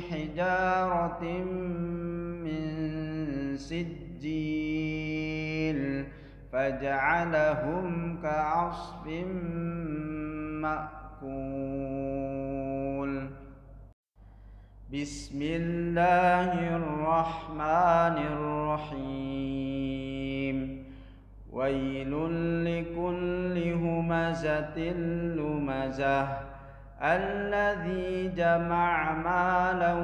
بحجارة من سجيل فجعلهم كعصف مأكول. بسم الله الرحمن الرحيم. ويل لكل همزة لمزة. الذي جمع مالا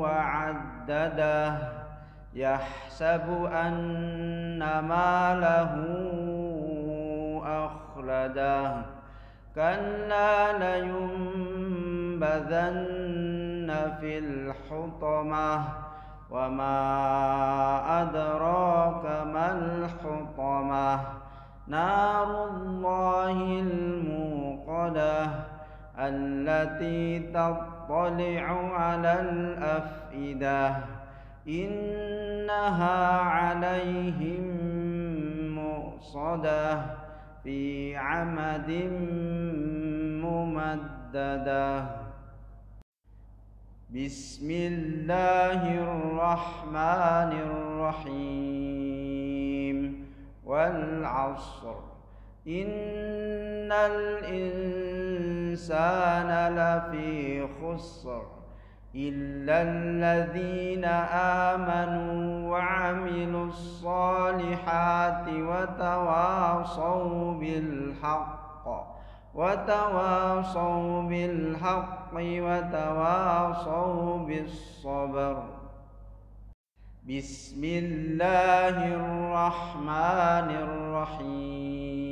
وعدده يحسب أن ماله أخلده كلا لينبذن في الحطمة. وما أدراك ما الحطمة؟ نار الله الموقدة. التي تطلع على الأفئدة إنها عليهم مؤصدة في عمد ممددة. بسم الله الرحمن الرحيم. والعصر. إن الإنسان الإنسان لفي خسر إلا الذين آمنوا وعملوا الصالحات وتواصوا بالحق وتواصوا بالحق وتواصوا بالصبر. بسم الله الرحمن الرحيم.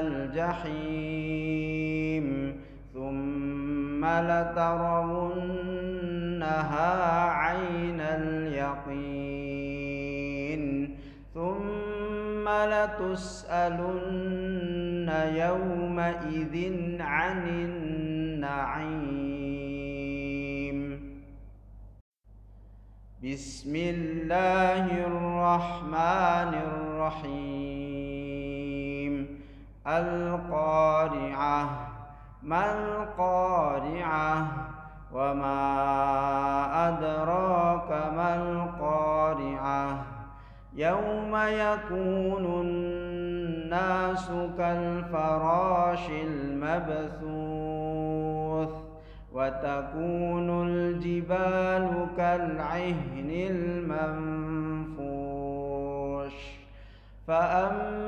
الجحيم ثم لترونها عين اليقين ثم لتسألن يومئذ عن النعيم. بسم الله الرحمن الرحيم. القارعة ما القارعة؟ وما أدراك ما القارعة؟ يوم يكون الناس كالفراش المبثوث وتكون الجبال كالعهن المنفوش. فأما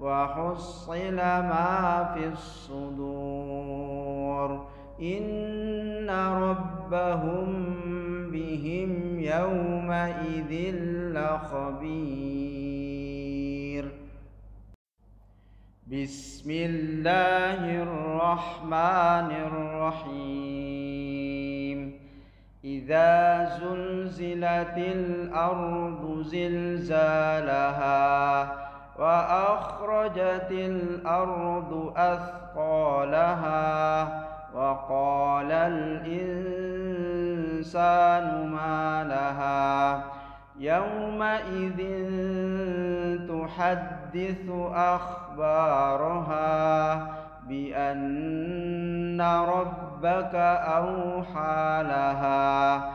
وحصل ما في الصدور. إن ربهم بهم يومئذ لخبير. بسم الله الرحمن الرحيم. إذا زلزلت الأرض زلزالها وأخرجت الأرض أثقالها وقال الإنسان ما لها يومئذ تحدث أخبارها بأن ربك أوحى لها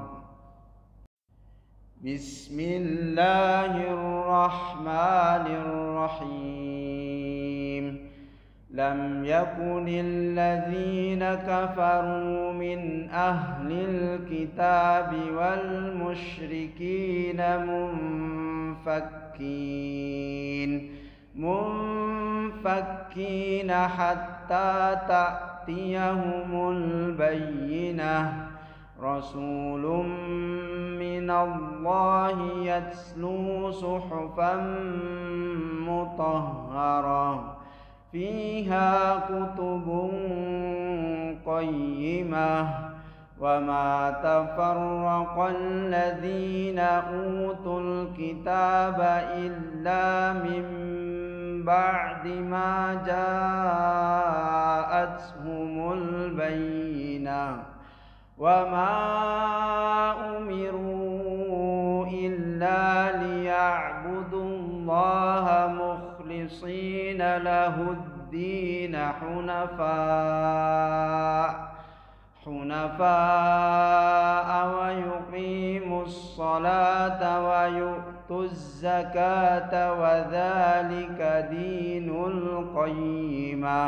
بسم الله الرحمن الرحيم. لم يكن الذين كفروا من أهل الكتاب والمشركين منفكين منفكين حتى تأتيهم البينة. رسول من الله يتلو صحفا مطهرة فيها كتب قيمة. وما تفرق الذين أوتوا الكتاب إلا من بعد ما جاءتهم البينة. وما أمروا إلا ليعبدوا الله مخلصين له الدين حنفاء حنفاء ويقيموا الصلاة ويؤتوا الزكاة وذلك دين القيمة.